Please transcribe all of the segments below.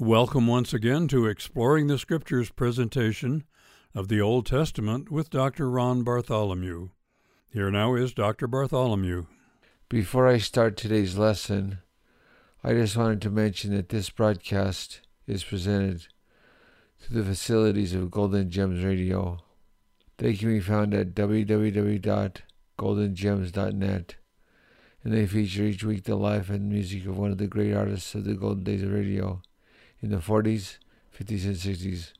Welcome once again to Exploring the Scriptures presentation of the Old Testament with Dr. Ron Bartholomew. Here now is Dr. Bartholomew. Before I start today's lesson, I just wanted to mention that this broadcast is presented through the facilities of Golden Gems Radio. They can be found at www.goldengems.net, and they feature each week the life and music of one of the great artists of the golden days of radio in the 40s, 50s, and 60s,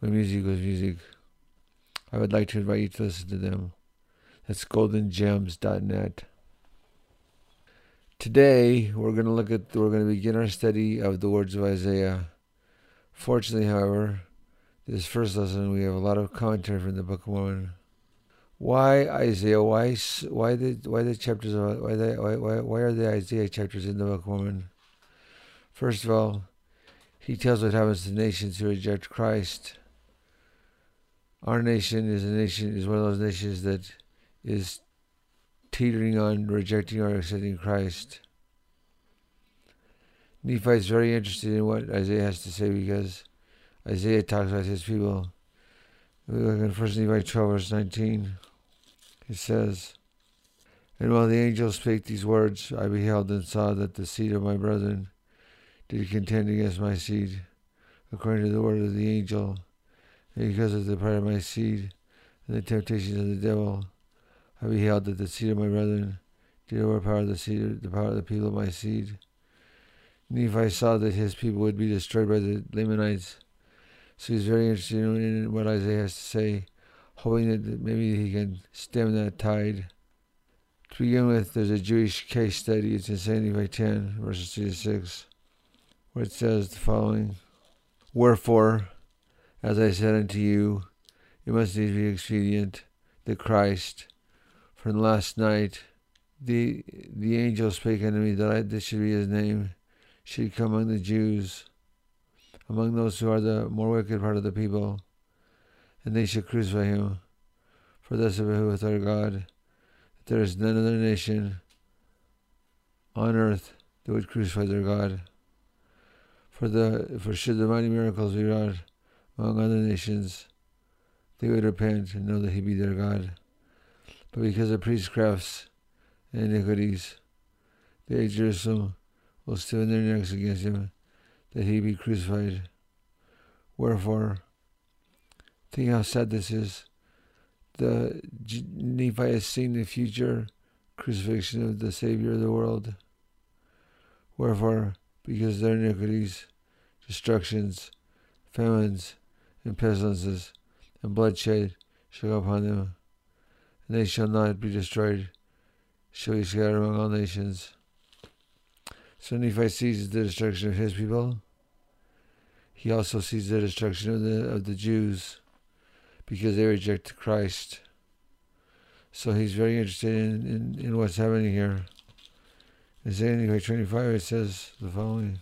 when music was music. I would like to invite you to listen to them. That's goldengems.net. Today, we're going to look at, we're going to begin our study of the words of Isaiah. Fortunately, however, this first lesson, we have a lot of commentary from the Book of Mormon. Why Isaiah? Why why the why the chapters? Why the, why, why why are the Isaiah chapters in the Book of Mormon? First of all, he tells what happens to nations who reject Christ. Our nation is a nation is one of those nations that is teetering on rejecting or accepting Christ. Nephi is very interested in what Isaiah has to say because Isaiah talks about his people. We look in 1 Nephi 12, verse 19. It says, And while the angel spake these words, I beheld and saw that the seed of my brethren did he contend against my seed, according to the word of the angel, and because of the pride of my seed, and the temptations of the devil, I beheld that the seed of my brethren did overpower the seed, the power of the people of my seed. Nephi saw that his people would be destroyed by the Lamanites, so he's very interested in what Isaiah has to say, hoping that maybe he can stem that tide. To begin with, there's a Jewish case study. It's in St. Nephi 10, verses 3 to 6 it says the following Wherefore, as I said unto you, it must needs be expedient that Christ, from last night, the the angel spake unto me that I, this should be his name, should come among the Jews, among those who are the more wicked part of the people, and they should crucify him. For thus it behoveth our God, that there is none other nation on earth that would crucify their God for the for should the mighty miracles be wrought among other nations, they would repent and know that he be their God. But because of priestcrafts and iniquities, they Jerusalem will stiffen their necks against him, that he be crucified. Wherefore, think how sad this is. The Nephi has seen the future crucifixion of the Savior of the world. Wherefore, because their iniquities destructions, famines, and pestilences, and bloodshed shall come upon them, and they shall not be destroyed, shall be scattered among all nations. So Nephi sees the destruction of his people. He also sees the destruction of the of the Jews because they reject Christ. So he's very interested in, in, in what's happening here. Nephi 25 it says the following.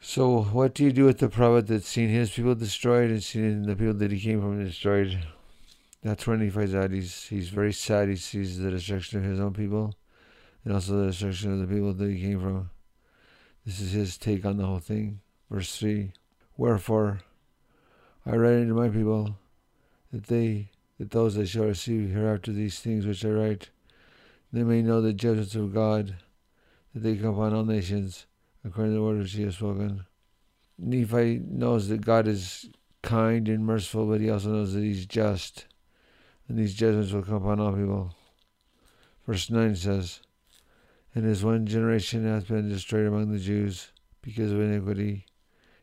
So, what do you do with the prophet that's seen his people destroyed and seen the people that he came from destroyed? That's when he finds out he's he's very sad. He sees the destruction of his own people, and also the destruction of the people that he came from. This is his take on the whole thing. Verse three: Wherefore, I write unto my people that they that those that shall receive hereafter these things which I write, they may know the judgments of God, they come upon all nations according to the word which he has spoken. Nephi knows that God is kind and merciful, but he also knows that he's just, and these judgments will come upon all people. Verse 9 says, And as one generation hath been destroyed among the Jews because of iniquity,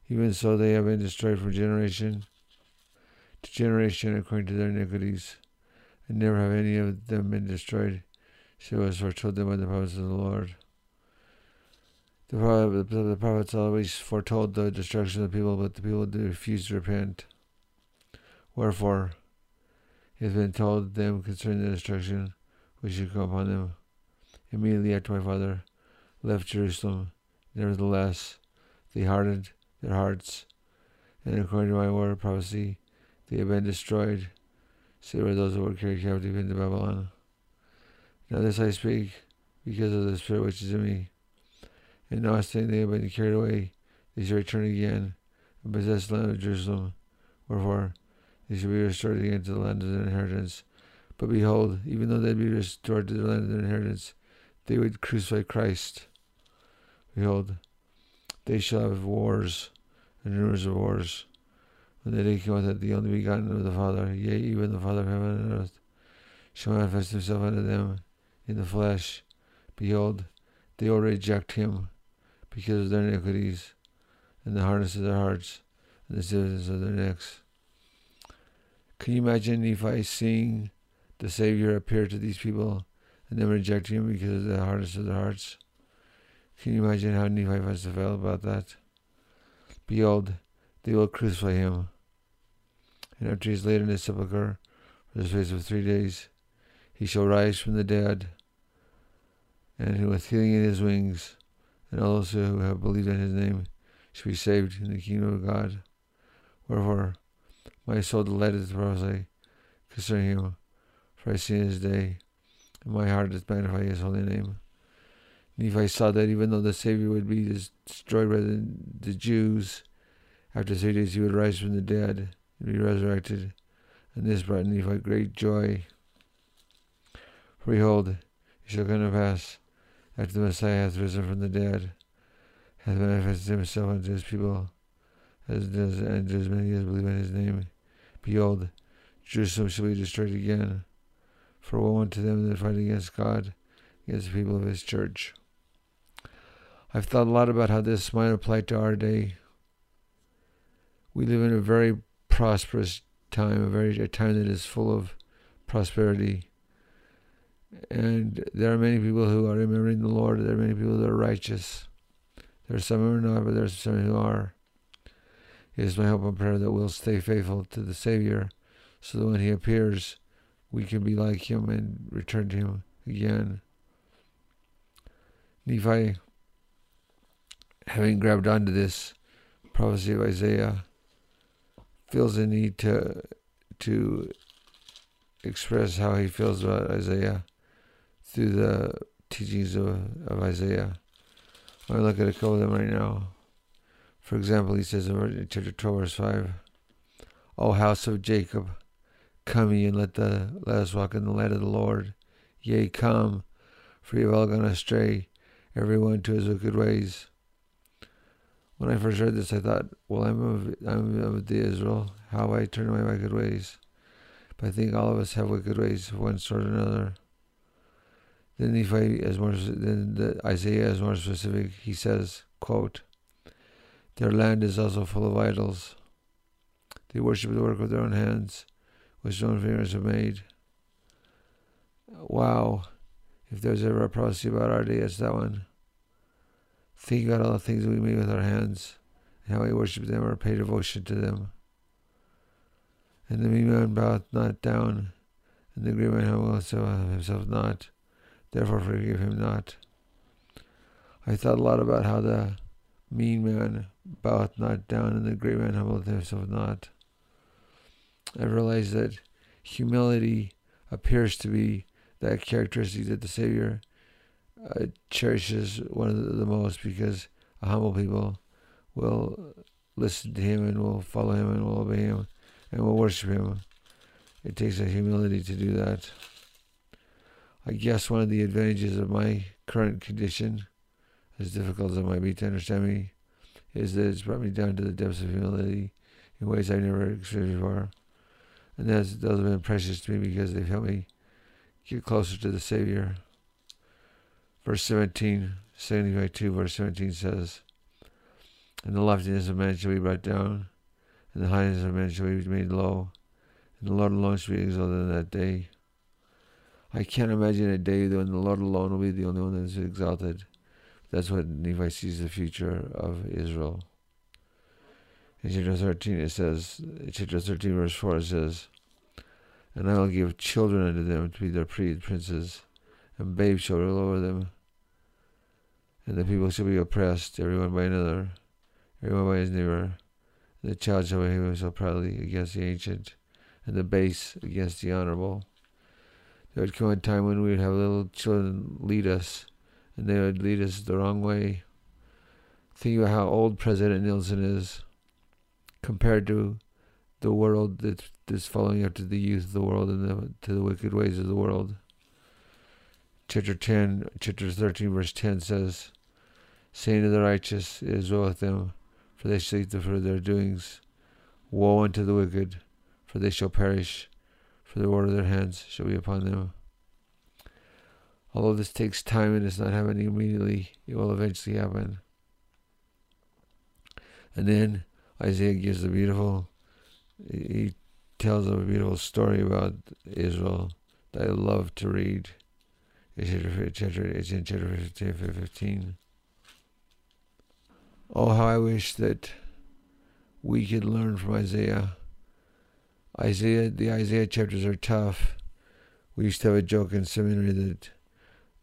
even so they have been destroyed from generation to generation according to their iniquities, and never have any of them been destroyed, so as foretold them by the prophets of the Lord. The, prophet, the prophets always foretold the destruction of the people, but the people refused to repent. Wherefore, it has been told them concerning the destruction which should come upon them. Immediately after my father left Jerusalem, nevertheless, they hardened their hearts, and according to my word of prophecy, they have been destroyed. So were those who were carried captive into Babylon. Now this I speak because of the Spirit which is in me and now saying they have been carried away they shall return again and possess the land of Jerusalem. Wherefore, they shall be restored again to the land of their inheritance. But behold, even though they be restored to the land of their inheritance, they would crucify Christ. Behold, they shall have wars and rumors of wars. When the day cometh that the only begotten of the Father, yea, even the Father of heaven and earth, shall manifest himself unto them in the flesh, behold, they will reject him because of their iniquities and the hardness of their hearts and the stiffness of their necks. Can you imagine Nephi seeing the Savior appear to these people and them rejecting him because of the hardness of their hearts? Can you imagine how Nephi must have felt about that? Behold, they will crucify him. And after he is laid in his sepulchre for the space of three days, he shall rise from the dead, and with healing in his wings, and all those who have believed in his name shall be saved in the kingdom of God. Wherefore, my soul delighteth to prophesy concerning him, for I see his day, and my heart doth magnify his holy name. Nephi saw that even though the Savior would be destroyed by the, the Jews, after three days he would rise from the dead and be resurrected, and this brought Nephi great joy. For behold, it shall come to pass, after the Messiah hath risen from the dead, hath manifested himself unto his people, as does and to as many as believe in his name. Behold, Jerusalem shall be destroyed again. For woe unto them that fight against God, against the people of his church. I've thought a lot about how this might apply to our day. We live in a very prosperous time, a very a time that is full of prosperity. And there are many people who are remembering the Lord. There are many people that are righteous. There are some who are not, but there are some who are. It is my hope and prayer that we'll stay faithful to the Savior so that when He appears, we can be like Him and return to Him again. Nephi, having grabbed onto this prophecy of Isaiah, feels the need to to express how he feels about Isaiah through the teachings of, of Isaiah. I'm look at a couple of them right now. For example, he says in chapter 12, verse 5, O house of Jacob, come ye and let, the, let us walk in the light of the Lord. Yea, come, for ye have all gone astray, every one to his wicked ways. When I first read this, I thought, well, I'm of, I'm of the Israel. How I turn my wicked ways? But I think all of us have wicked ways of one sort or another. Then Nephi is more. Then the Isaiah is more specific. He says, "quote Their land is also full of idols. They worship the work of their own hands, which their own fingers have made." Wow! If there's ever a prophecy about our day, it's that one. Think about all the things we made with our hands, and how we worship them or pay devotion to them. And the mean man boweth not down, and the great man humbleth himself not therefore forgive him not. I thought a lot about how the mean man boweth not down and the great man humbleth himself not. I realized that humility appears to be that characteristic that the Savior uh, cherishes one of the, most because a humble people will listen to him and will follow him and will obey him and will worship him. It takes a humility to do that. I guess one of the advantages of my current condition, as difficult as it might be to understand me, is that it's brought me down to the depths of humility in ways I've never experienced before. And that's, those have been precious to me because they've helped me get closer to the Savior. Verse 17, 2, verse 17 says, And the loftiness of man shall be brought down, and the highness of man shall be made low, and the Lord alone shall be exalted in that day. I can't imagine a day when the Lord alone will be the only one that is exalted. That's what Nephi sees the future of Israel. In chapter 13, it says, chapter 13, verse 4, it says, And I will give children unto them to be their princes, and babes shall rule over them. And the people shall be oppressed, every one by another, every one by his neighbor. And the child shall behave himself proudly against the ancient, and the base against the honorable. There would come a time when we would have little children lead us, and they would lead us the wrong way. think about how old President Nelson is compared to the world that is following after the youth of the world and the, to the wicked ways of the world. Chapter 10, chapter 13, verse 10 says, Saying to the righteous, It is well with them, for they eat the fruit of their doings. Woe unto the wicked, for they shall perish, for the word of their hands shall be upon them. Although this takes time and is not happening immediately, it will eventually happen. And then Isaiah gives a beautiful, he tells a beautiful story about Israel that I love to read. It's in chapter 15. Oh, how I wish that we could learn from Isaiah. Isaiah, the Isaiah chapters are tough. We used to have a joke in seminary that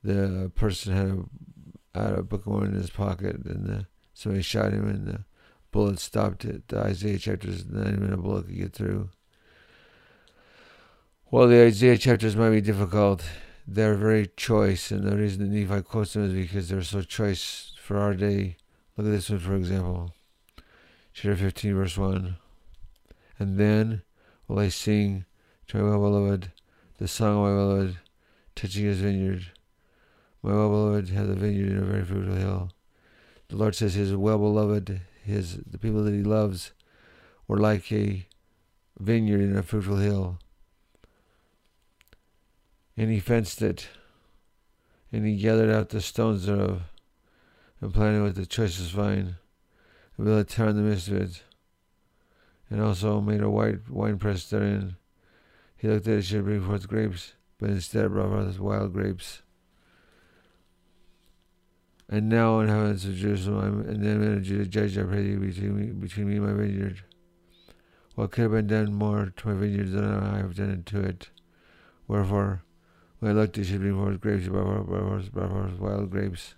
the person had a, had a book of Mormon in his pocket and the, somebody shot him and the bullet stopped it. The Isaiah chapters, not even a bullet could get through. Well, the Isaiah chapters might be difficult. They're very choice, and the reason that Nephi quotes them is because they're so choice for our day. Look at this one, for example. Chapter 15, verse 1. And then will I sing to my well beloved, the song of my beloved, touching his vineyard. My well beloved has a vineyard in a very fruitful hill. The Lord says his well beloved his the people that he loves were like a vineyard in a fruitful hill. And he fenced it, and he gathered out the stones thereof, and planted with the choicest vine, and built a tower in the midst of it, and also made a white winepress therein. He looked that it should bring forth grapes, but instead brought forth wild grapes. And now, in heavens of Jerusalem, and then in Judah, judge, I pray thee, between me, between me and my vineyard. What could have been done more to my vineyard than I have done to it? Wherefore, when I looked, it should bring forth grapes, it brought forth wild grapes.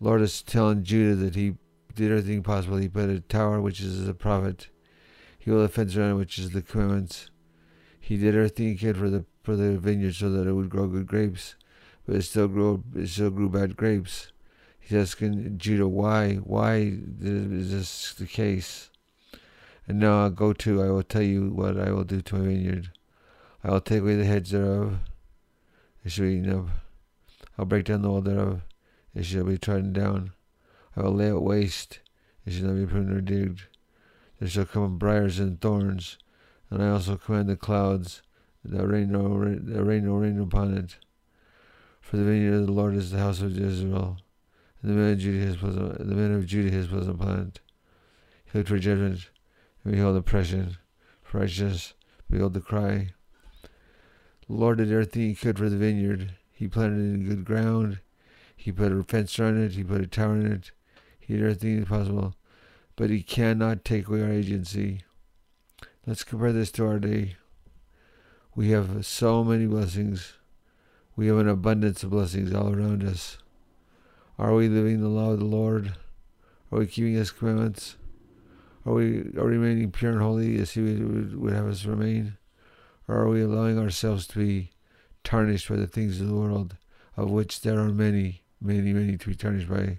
Lord is telling Judah that he did everything possible. He put a tower, which is a prophet. He fence around it, which is the commandments. He did everything he could for the for the vineyard so that it would grow good grapes, but it still grew it still grew bad grapes. He's asking Judah, why? Why is this the case? And now I'll go to, I will tell you what I will do to my vineyard. I will take away the heads thereof, it shall be eaten up. I'll break down the wall thereof, it shall be trodden down. I will lay it waste, it shall not be pruned or digged. There shall come briars and thorns, and I also command the clouds, that rain no, that rain no rain upon it. For the vineyard of the Lord is the house of Israel and the men of Judah his pleasant, the men of Judah his pleasant plant. He looked for judgment, and behold oppression. For righteousness, behold the cry. The Lord did everything he could for the vineyard. He planted it in good ground. He put a fence around it. He put a tower in it. He did everything possible. But he cannot take away our agency. Let's compare this to our day. We have so many blessings. We have an abundance of blessings all around us. Are we living the law of the Lord? Are we keeping His commandments? Are we are remaining pure and holy as He would, would have us remain? Or are we allowing ourselves to be tarnished by the things of the world, of which there are many, many, many to be tarnished by?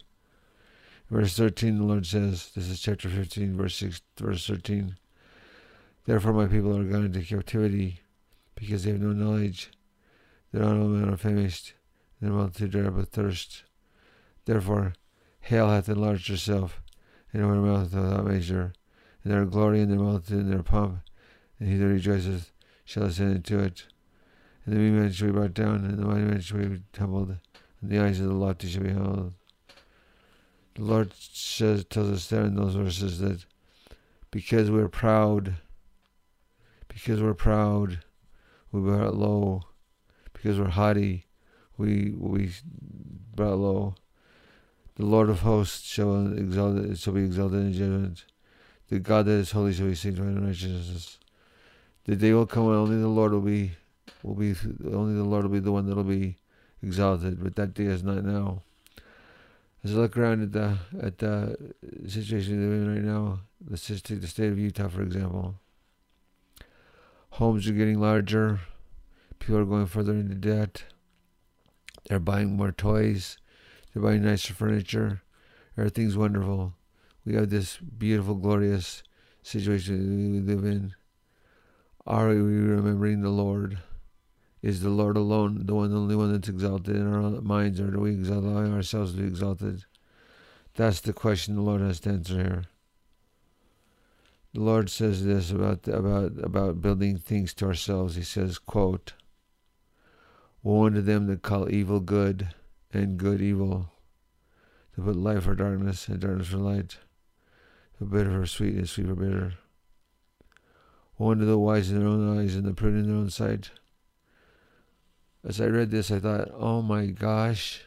Verse 13, the Lord says, this is chapter 15, verse 6, verse 13. Therefore my people are gone into captivity, because they have no knowledge. Their honorable men are famished, and their multitude are with thirst. Therefore, hail hath enlarged herself, and her mouth without measure, and their glory and their multitude and their pomp, and he that rejoiceth shall ascend into it. And the mean man shall be brought down, and the mighty man shall be humbled, and the eyes of the lofty shall be humbled. The Lord says, tells us there in those verses that because we're proud, because we're proud, we brought low. Because we're haughty, we we brought low. The Lord of hosts shall shall be exalted in judgment. The God that is holy shall be sanctified in righteousness. The day will come when only the Lord will be will be only the Lord will be the one that will be exalted, but that day is not now. As I look around at the at the situation we're in right now, let's just take the state of Utah for example. Homes are getting larger. People are going further into debt. They're buying more toys. They're buying nicer furniture. Everything's wonderful. We have this beautiful, glorious situation we live in. Are we remembering the Lord? Is the Lord alone the one, only one that's exalted in our minds, or do we allow ourselves to be exalted? That's the question the Lord has to answer here. The Lord says this about about about building things to ourselves. He says, "quote Woe unto them that call evil good and good evil, to put light for darkness and darkness for light, to bitter for sweet and sweet for bitter. Woe unto the wise in their own eyes and the prudent in their own sight." As I read this, I thought, "Oh my gosh."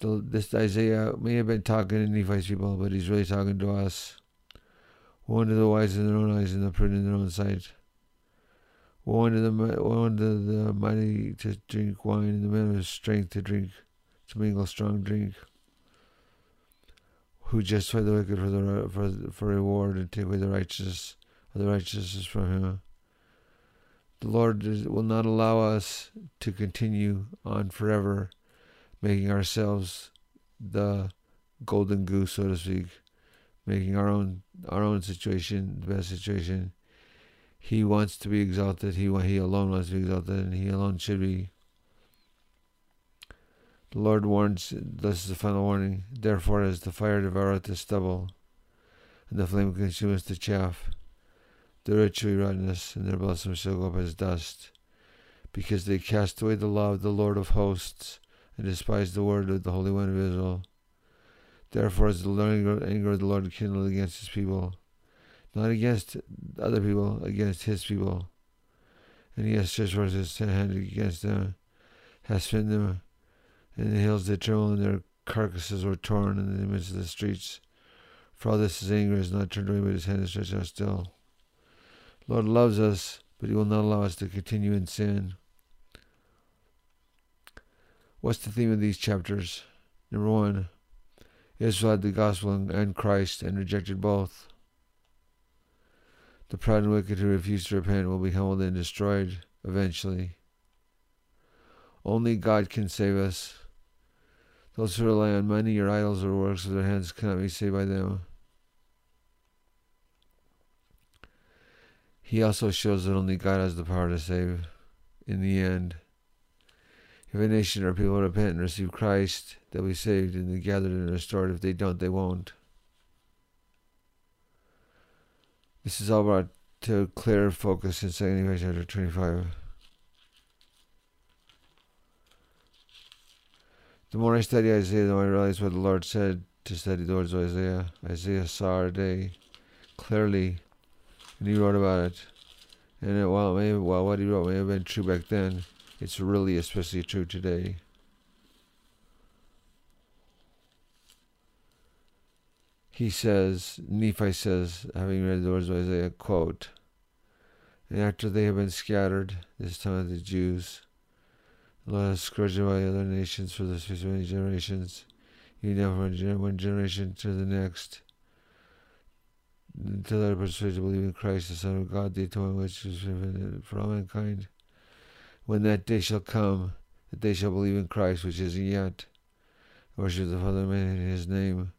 This Isaiah may have been talking to Nephi's people, but he's really talking to us. Woe unto the wise in their own eyes and the prudent in their own sight. Woe unto the, woe unto the mighty to drink wine and the men of strength to drink, to mingle strong drink. Who justify the wicked for the for for reward and take away the righteous the righteousness from him. The Lord will not allow us to continue on forever, making ourselves the golden goose, so to speak making our own our own situation the best situation. He wants to be exalted. He he alone wants to be exalted, and he alone should be. The Lord warns. This is the final warning. Therefore, as the fire devoureth the stubble, and the flame consumeth the chaff, the rich will rottenness, and their blossoms shall go up as dust, because they cast away the law of the Lord of hosts, and despise the word of the Holy One of Israel. Therefore is the anger of the Lord kindled against his people, not against other people, against his people. And he has stretched forth his hand against them, has smitten them, and the hills they tremble, and their carcasses were torn in the midst of the streets. For all this his anger is not turned away, but his hand is stretched out still. Lord loves us, but he will not allow us to continue in sin. What's the theme of these chapters? Number one, Israel had the gospel and Christ and rejected both. The proud and wicked who refuse to repent will be humbled and destroyed eventually. Only God can save us. Those who rely on money or idols or works of their hands cannot be saved by them. He also shows that only God has the power to save in the end. If a nation or people repent and receive Christ, they'll be saved and gathered and restored. If they don't, they won't. This is all brought to clear focus in 2 Nephi chapter 25. The more I study Isaiah, the more I realize what the Lord said to study the words of Isaiah. Isaiah saw our day clearly, and he wrote about it. And it, while, may, while what he wrote may have been true back then, it's really especially true today. He says, Nephi says, having read the words of Isaiah, quote, And after they have been scattered, this time of the Jews, let us scourged by other nations for the space of many generations, even now from one generation to the next, until they are persuaded to believe in Christ, the Son of God, the atonement which is for all mankind when that day shall come, that they shall believe in Christ, which is yet, worship the Father man in his name,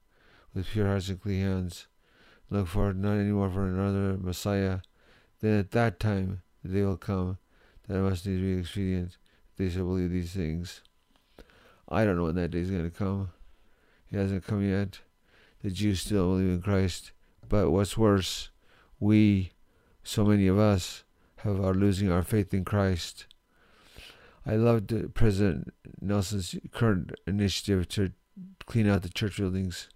with pure hearts and clean hands, look forward not any more for another Messiah, then at that time the day will come, that it must needs be expedient, that they shall believe these things. I don't know when that day is going to come. It hasn't come yet. The Jews still believe in Christ. But what's worse, we, so many of us, have are losing our faith in Christ. I loved President Nelson's current initiative to clean out the church buildings.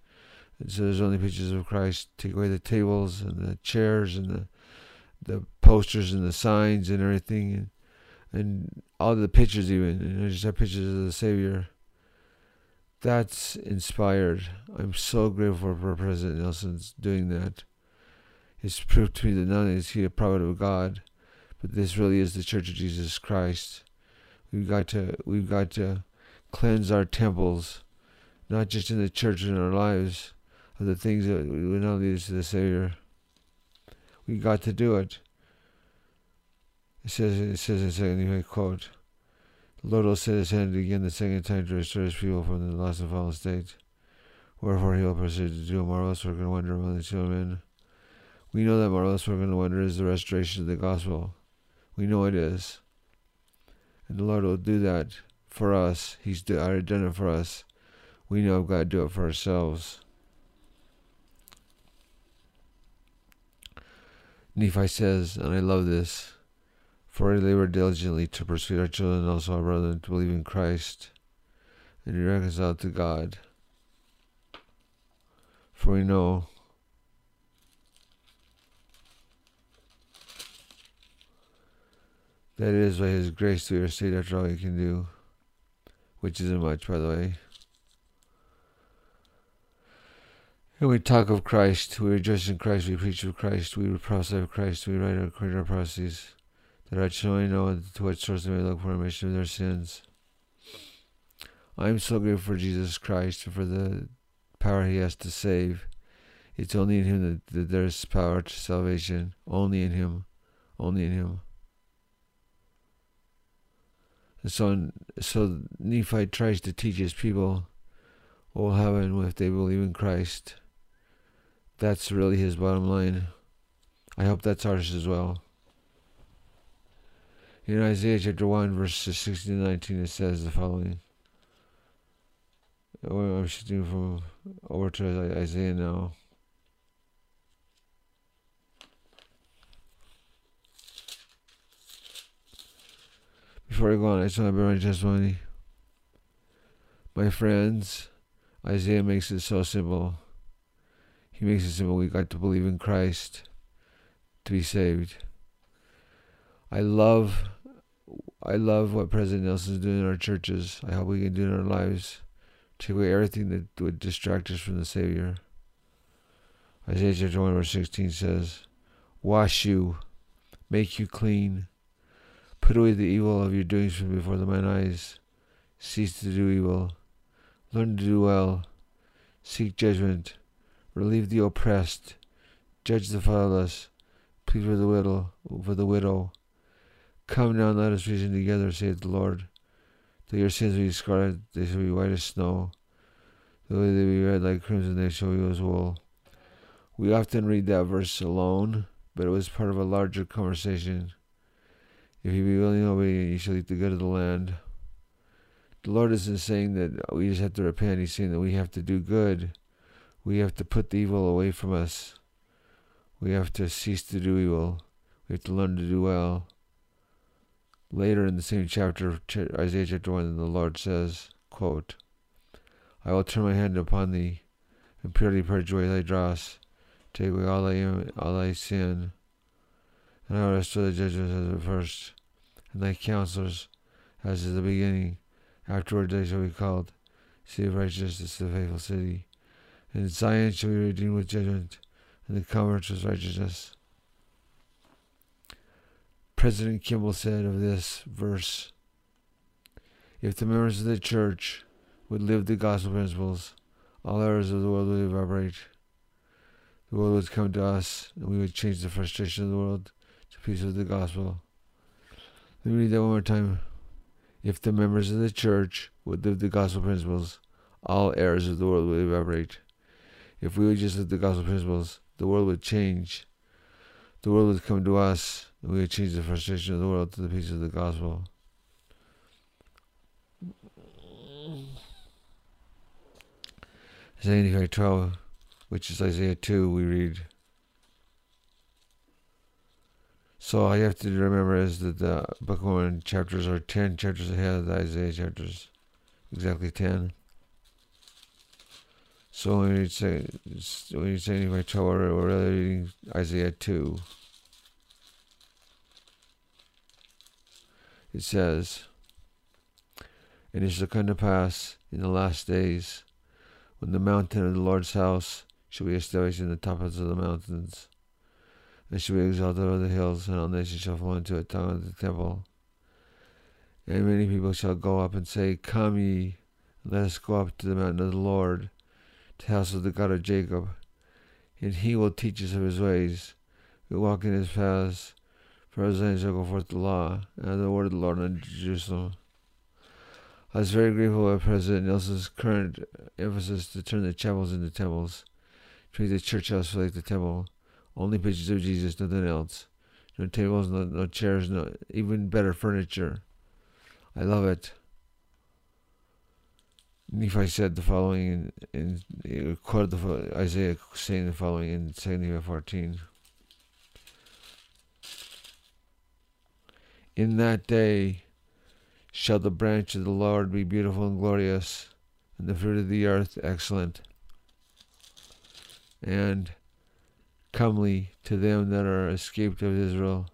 And so there's only pictures of Christ. Take away the tables and the chairs and the the posters and the signs and everything, and and all the pictures even. And I just have pictures of the Savior. That's inspired. I'm so grateful for President Nelson's doing that. It's proved to me that not only is he a prophet of God, but this really is the Church of Jesus Christ. We've got to we've got to cleanse our temples, not just in the church in our lives, of the things that we not lead us to the Savior. We got to do it. It says it says in second quote The Lord will set his hand again the second time to restore his people from the lost and fallen state. Wherefore he will proceed to do a marvelous work and wonder among the children. We know that marvelous work and wonder is the restoration of the gospel. We know it is. And the Lord will do that for us. He's already done it for us. We know got to do it for ourselves. Nephi says, and I love this, for I labor diligently to persuade our children also our brethren to believe in Christ and be reconciled to God. For we know that it is by His grace we are saved after all He can do, which isn't much, by the way. And we talk of Christ, we rejoice in Christ, we preach of Christ, we prophesy of Christ, we write according to our prophecies, that our children know to what source they may look for remission of their sins. I am so grateful for Jesus Christ and for the power he has to save. It's only in him that, that there's power to salvation. Only in him. Only in him. And so, so Nephi tries to teach his people what will happen if they believe in Christ. That's really his bottom line. I hope that's ours as well. In Isaiah chapter 1, verses 16 to 19, it says the following. Oh, I'm shifting from over to Isaiah now. Before I go on, I just want to bear my testimony. My friends, Isaiah makes it so simple. He makes it simple. We got to believe in Christ to be saved. I love I love what President Nelson is doing in our churches. I hope we can do in our lives. Take away everything that would distract us from the Savior. Isaiah chapter 1 verse 16 says, Wash you, make you clean, put away the evil of your doings from before the mine eyes, cease to do evil, learn to do well, seek judgment, relieve the oppressed, judge the fatherless, plead for the widow, for the widow. Come now, let us reason together, saith the Lord. Though your sins be scarlet, they shall be white as snow. Though they be red like crimson, they shall be as wool. We often read that verse alone, but it was part of a larger conversation. If you be willing and obedient, you shall eat the good of the land. The Lord isn't saying that we just have to repent. He's saying that we have to do good. We have to put the evil away from us. We have to cease to do evil. We have to learn to do well. Later in the same chapter, Isaiah chapter 1, the Lord says, quote, I will turn my hand upon thee, and purely purge away thy dross, take away all thy, all thy sin, and I will restore the judgments as at first, and thy counselors as at the beginning. Afterward they shall be called, City of Righteousness, the faithful city. And Zion shall be redeemed with judgment, and the commerce with righteousness. President Kimball said of this verse If the members of the church would live the gospel principles, all errors of the world would evaporate. The world would come to us, and we would change the frustration of the world to peace of the gospel. Let me read that one more time. If the members of the church would live the gospel principles, all errors of the world would evaporate. If we would just live the gospel principles, the world would change. The world would come to us, we change the frustration of the world to the peace of the gospel. Isaiah 12, which is Isaiah 2, we read. So all you have to remember is that the Book of Mormon chapters are 10 chapters ahead of the Isaiah chapters. Exactly 10. So when you say, when you say anyway 12, we're really reading Isaiah 2. It says, And it shall come to pass in the last days when the mountain of the Lord's house shall be established in the tops of the mountains, and shall be exalted over the hills, and all nations shall fall into a tongue of the temple. And many people shall go up and say, Come ye, let us go up to the mountain of the Lord, to the house of the God of Jacob, and he will teach us of his ways, we walk in his paths. For Zion shall go forth the law, and the word of the Lord unto Jerusalem. I was very grateful by President Nelson's current emphasis to turn the chapels into temples, to make the church house like the temple. Only pictures of Jesus, nothing else. No tables, no, no chairs, no even better furniture. I love it. Nephi said the following and in quoted the Isaiah saying the following in 2 Nephi 14. In that day shall the branch of the Lord be beautiful and glorious, and the fruit of the earth excellent, and comely to them that are escaped of Israel.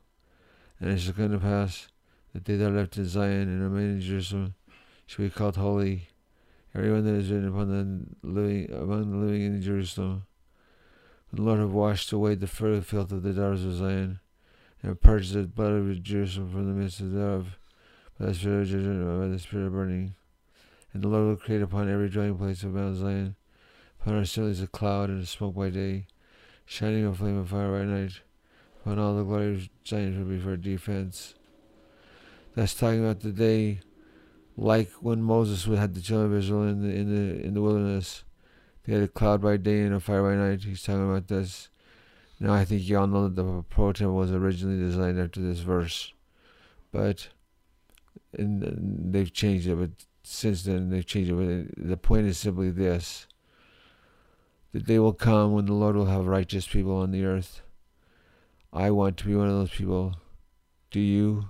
And it shall come to pass that they that are left in Zion and remain in Jerusalem shall be called holy everyone that is written upon the living among the living in Jerusalem. The Lord have washed away the filth of the daughters of Zion, and purged the blood of Jerusalem from the midst of thereof, by the spirit of judgment, by the spirit of burning. And the Lord will create upon every dwelling place of Mount Zion, upon our assemblies a cloud and a smoke by day, shining a flame of fire by night. Upon all the glory of Zion shall be for defense. That's talking about the day like when Moses had the children of Israel in the in the in the wilderness. They had a cloud by day and a fire by night. He's talking about this. Now I think you all know that the Provo was originally designed after this verse, but and they've changed it. But since then they've changed it. But the point is simply this: the day will come when the Lord will have righteous people on the earth. I want to be one of those people. Do you?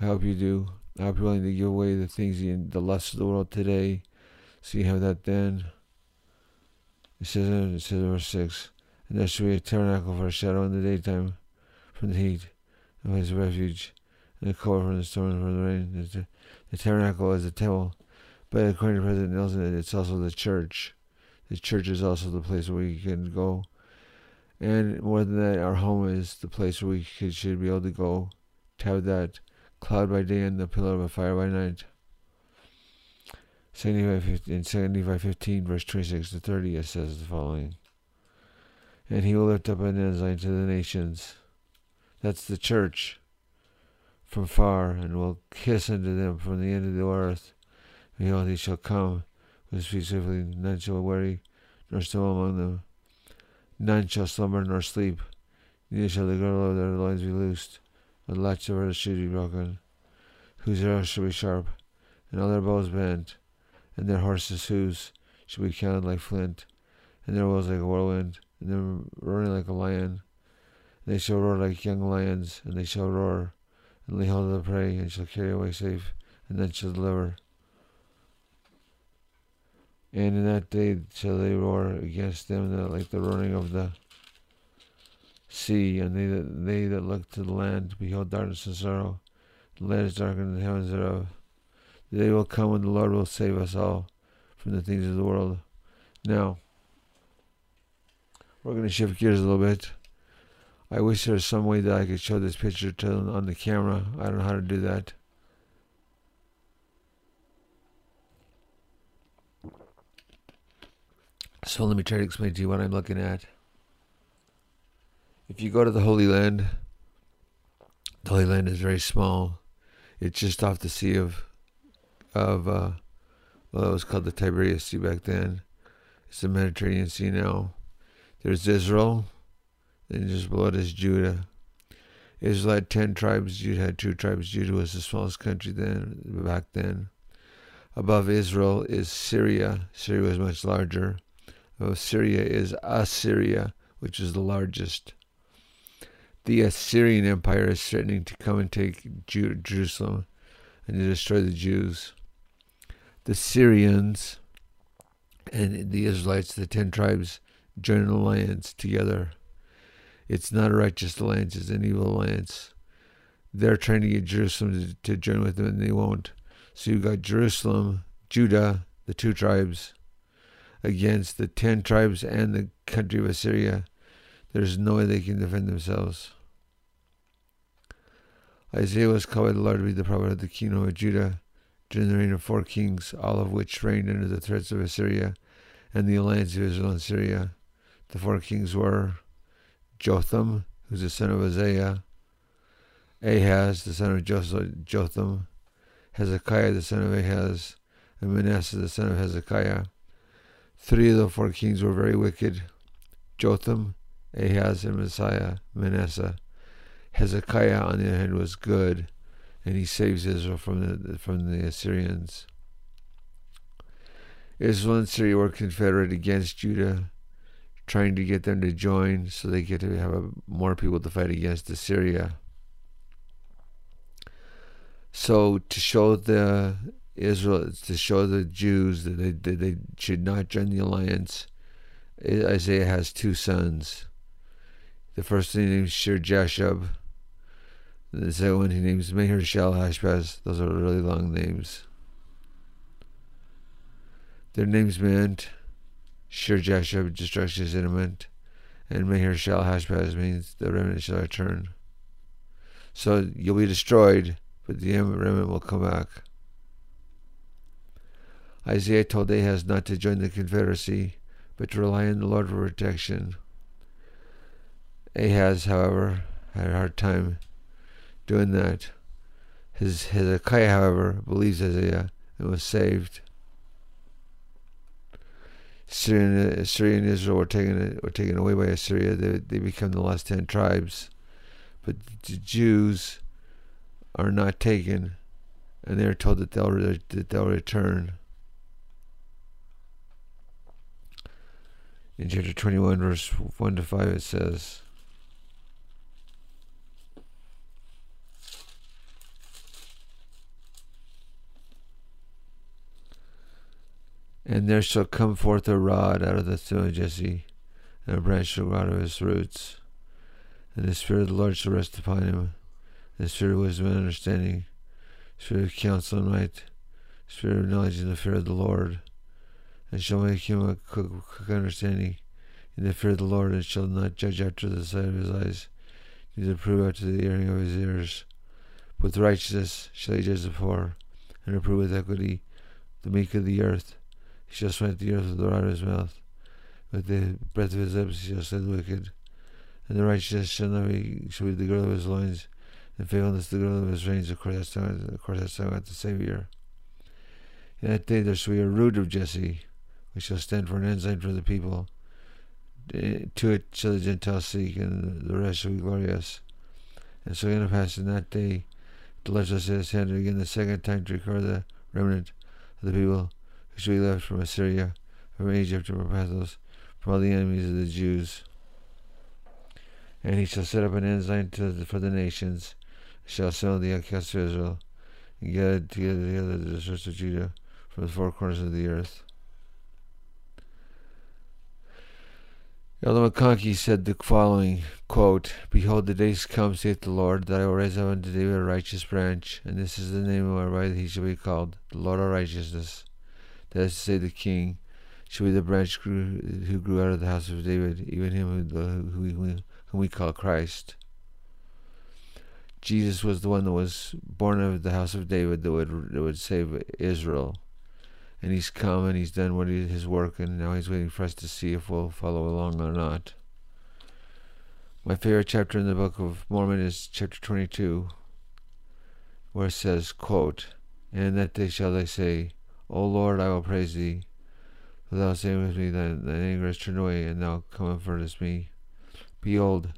I hope you do. I hope you're willing to give away the things in the lust of the world today. So you have that then. It says it says in verse six. And there shall be a tabernacle for a shadow in the daytime from the heat, a place of refuge, and a cover from the storm and from the rain. The, the tabernacle is the temple. But according to President Nelson, it's also the church. The church is also the place where we can go. And more than that, our home is the place where we could, should be able to go to have that cloud by day and the pillar of a fire by night. 75, in 75 15, verse 26 to 30, it says the following And he will lift up an ensign to the nations. That's the church from far, and will kiss unto them from the end of the earth. Behold, he shall come with speed swiftly, none shall weary, nor stumble among them. None shall slumber nor sleep, neither shall the girdle of their loins be loosed the latch of her should be broken, whose arrows shall be sharp, and all their bows bent, and their horses' hoofs shall be counted like flint, and their wheels like a whirlwind, and their roaring like a lion. And they shall roar like young lions, and they shall roar, and lay hold of the prey, and shall carry away safe, and then shall deliver. And in that day shall they roar against them that like the roaring of the sea, and they that, they that look to the land behold darkness and sorrow. The land is darkened, and the heavens thereof. The day will come when the Lord will save us all from the things of the world. Now, we're going to shift gears a little bit. I wish there was some way that I could show this picture to on the camera. I don't know how to do that. So let me try to explain to you what I'm looking at if you go to the Holy Land, the Holy Land is very small. It's just off the Sea of, of uh, well, it was called the Tiberias Sea back then. It's the Mediterranean Sea now. There's Israel, and just below it is Judah. Israel had ten tribes. Judah had two tribes. Judah was the smallest country then, back then. Above Israel is Syria. Syria was much larger. Above Syria is Assyria, which is the largest the Assyrian Empire is threatening to come and take Jerusalem and to destroy the Jews. The Syrians and the Israelites, the ten tribes, join an alliance together. It's not a righteous alliance, it's an evil alliance. They're trying to get Jerusalem to, to join with them, and they won't. So you've got Jerusalem, Judah, the two tribes, against the ten tribes and the country of Assyria. There's no way they can defend themselves. Isaiah was called by the Lord to be the prophet of the kingdom of Judah during the reign of four kings, all of which reigned under the threats of Assyria and the alliance of Israel and Syria. The four kings were Jotham, who's the son of Uzziah, Ahaz, the son of Jotham, Hezekiah the son of Ahaz, and Manasseh the son of Hezekiah. Three of the four kings were very wicked Jotham, Ahaz, and Messiah, Manasseh. Hezekiah, on the other hand, was good, and he saves Israel from the from the Assyrians. Israel and Syria were confederate against Judah, trying to get them to join so they get to have a, more people to fight against Assyria. So to show the Israel, to show the Jews that they, that they should not join the alliance, Isaiah has two sons. The first he names Shear-jashub. The second one he names Meher Shal Hashbaz. Those are really long names. Their names meant Shear-jashub, destruction is imminent, and Meher Shal Hashbaz means the remnant shall return. So you'll be destroyed, but the remnant will come back. Isaiah told Ahaz not to join the Confederacy, but to rely on the Lord for protection. Ahaz, however, had a hard time doing that. His Hezekiah, however, believes Isaiah and was saved. Syria, Syria and Israel were taken were taken away by Assyria. They they become the last ten tribes, but the Jews are not taken, and they are told that they'll that they'll return. In chapter 21, verse 1 to 5, it says, And there shall come forth a rod out of the throne of Jesse, and a branch shall grow out of his roots. And the Spirit of the Lord shall rest upon him, the Spirit of wisdom and understanding, Spirit of counsel and might, Spirit of knowledge and the fear of the Lord and shall make him a quick, quick understanding in the fear of the Lord, and shall not judge after the sight of his eyes, neither prove after the hearing of his ears. With righteousness shall he judge the poor, and reprove with equity the meek of the earth. He shall smite the earth with the his mouth. With the breath of his lips he slay the wicked. And the righteous shall not be, shall be the girdle of his loins, and faithfulness the girdle of his reins. Of course, that's talking, of course, that's talking about the Savior. In that day there shall be a root of Jesse, we shall stand for an ensign for the people. Eh, to it shall the Gentiles seek, and the rest shall be glorious. And so in a pass in that day, the Lord shall set his hand again the second time to recover the remnant of the people shall be left from Assyria, from Egypt, and from Pathros, from all the enemies of the Jews. And he shall set up an ensign the, for the nations, shall assemble the outcasts of Israel, and gather together, together the districts of Judah from the four corners of the earth. Elder McConkie said the following quote, Behold, the days come, saith the Lord, that I will raise up unto David a righteous branch, and this is the name whereby he shall be called, the Lord of righteousness. That is to say, the king shall be the branch who grew out of the house of David, even him who, who, whom we call Christ. Jesus was the one that was born of the house of David that would that would save Israel and he's come and he's done what he, his work, and now he's waiting for us to see if we'll follow along or not. My favorite chapter in the Book of Mormon is chapter 22, where it says, quote, And that day shall they say, O Lord, I will praise thee. For thou sayest with me, thine, thine anger is turned away, and thou comfortest me. Behold,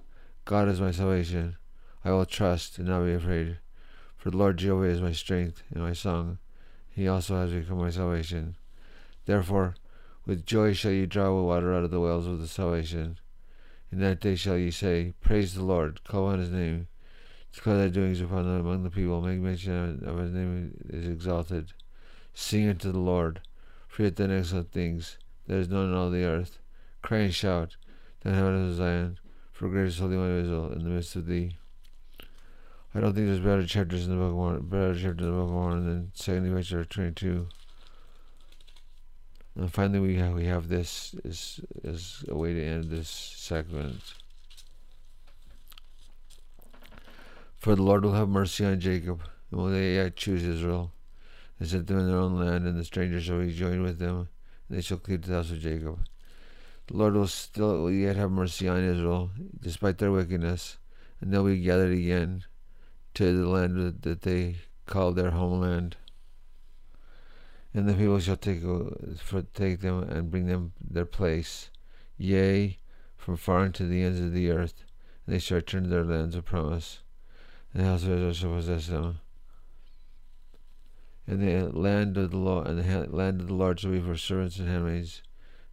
God is my salvation. I will trust and not be afraid. For the Lord Jehovah is my strength and my song he also has become my salvation. Therefore, with joy shall ye draw water out of the wells of the salvation. In that day shall ye say, Praise the Lord, call on his name, declare thy doings upon among the people, make mention of his name is exalted. Sing unto the Lord, for he hath done excellent things, that is known in all the earth. Cry and shout, then heaven of Zion, for great is Holy One of Israel in the midst of thee. I don't think there's better chapters in the Book of Mormon, better chapters in the Book of Mormon than Second Adventure 22. And finally, we have, we have this as, as a way to end this segment. For the Lord will have mercy on Jacob, and will yet choose Israel, and set them in their own land, and the strangers shall be joined with them, and they shall cleave to the house of Jacob. The Lord will still yet have mercy on Israel, despite their wickedness, and they'll be gathered again to the land that they call their homeland. And the people shall take, uh, for, take them and bring them their place, yea, from far unto the ends of the earth, and they shall return to their lands of promise, and the house of Israel shall possess them. And the land of the Lord, and the land of the Lord shall be for servants and handmaids,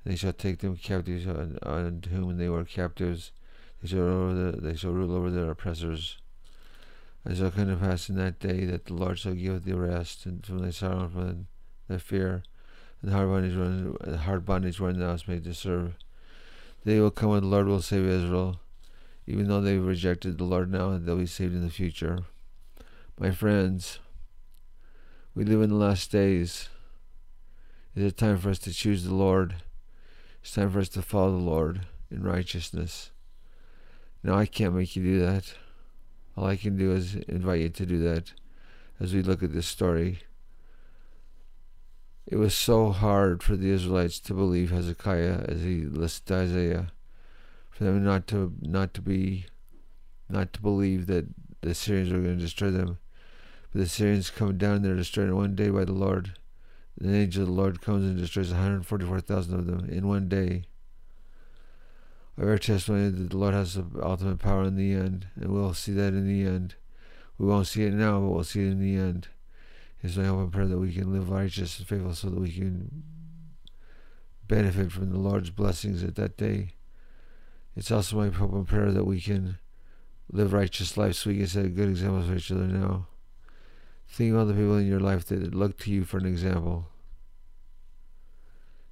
and they shall take them captives unto whom they were captives. They shall rule over, the, they shall rule over their oppressors. And it shall come to pass in that day that the Lord shall give thee rest and from thy sorrow and from thy fear, and the hard bondage run, the hard bondage wherein thou hast made to serve. They will come and the Lord will save Israel. Even though they've rejected the Lord now, they'll be saved in the future. My friends, we live in the last days. It is time for us to choose the Lord. It's time for us to follow the Lord in righteousness. Now, I can't make you do that. All I can do is invite you to do that as we look at this story. It was so hard for the Israelites to believe Hezekiah as he listed Isaiah, for them not to not to be not to believe that the Assyrians were going to destroy them. But the Assyrians come down there destroyed in one day by the Lord. The angel of the Lord comes and destroys 144,000 of them in one day. I bear testimony that the Lord has the ultimate power in the end, and we'll see that in the end. We won't see it now, but we'll see it in the end. It's my hope and prayer that we can live righteous and faithful so that we can benefit from the Lord's blessings at that day. It's also my hope and prayer that we can live righteous lives so we can set good examples for each other now. Think about the people in your life that look to you for an example.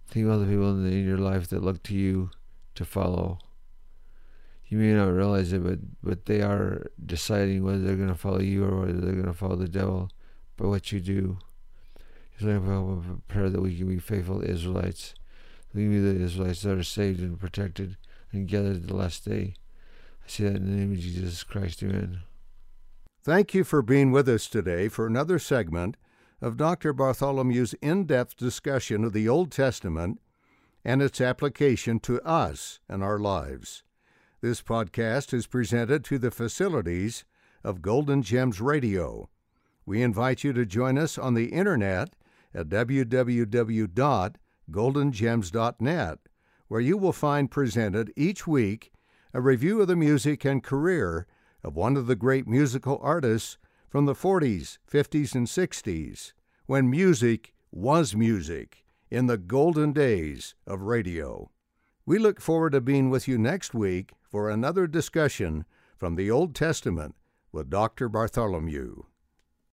Think about the people in your life that look to you to follow. You may not realize it, but, but they are deciding whether they're going to follow you or whether they're going to follow the devil by what you do. Like a prayer that we can be faithful Israelites. We can be the Israelites that are saved and protected and gathered at the last day. I say that in the name of Jesus Christ. Amen. Thank you for being with us today for another segment of Dr. Bartholomew's in depth discussion of the Old Testament and its application to us and our lives. This podcast is presented to the facilities of Golden Gems Radio. We invite you to join us on the internet at www.goldengems.net, where you will find presented each week a review of the music and career of one of the great musical artists from the 40s, 50s, and 60s, when music was music in the golden days of radio. We look forward to being with you next week for another discussion from the Old Testament with Dr. Bartholomew.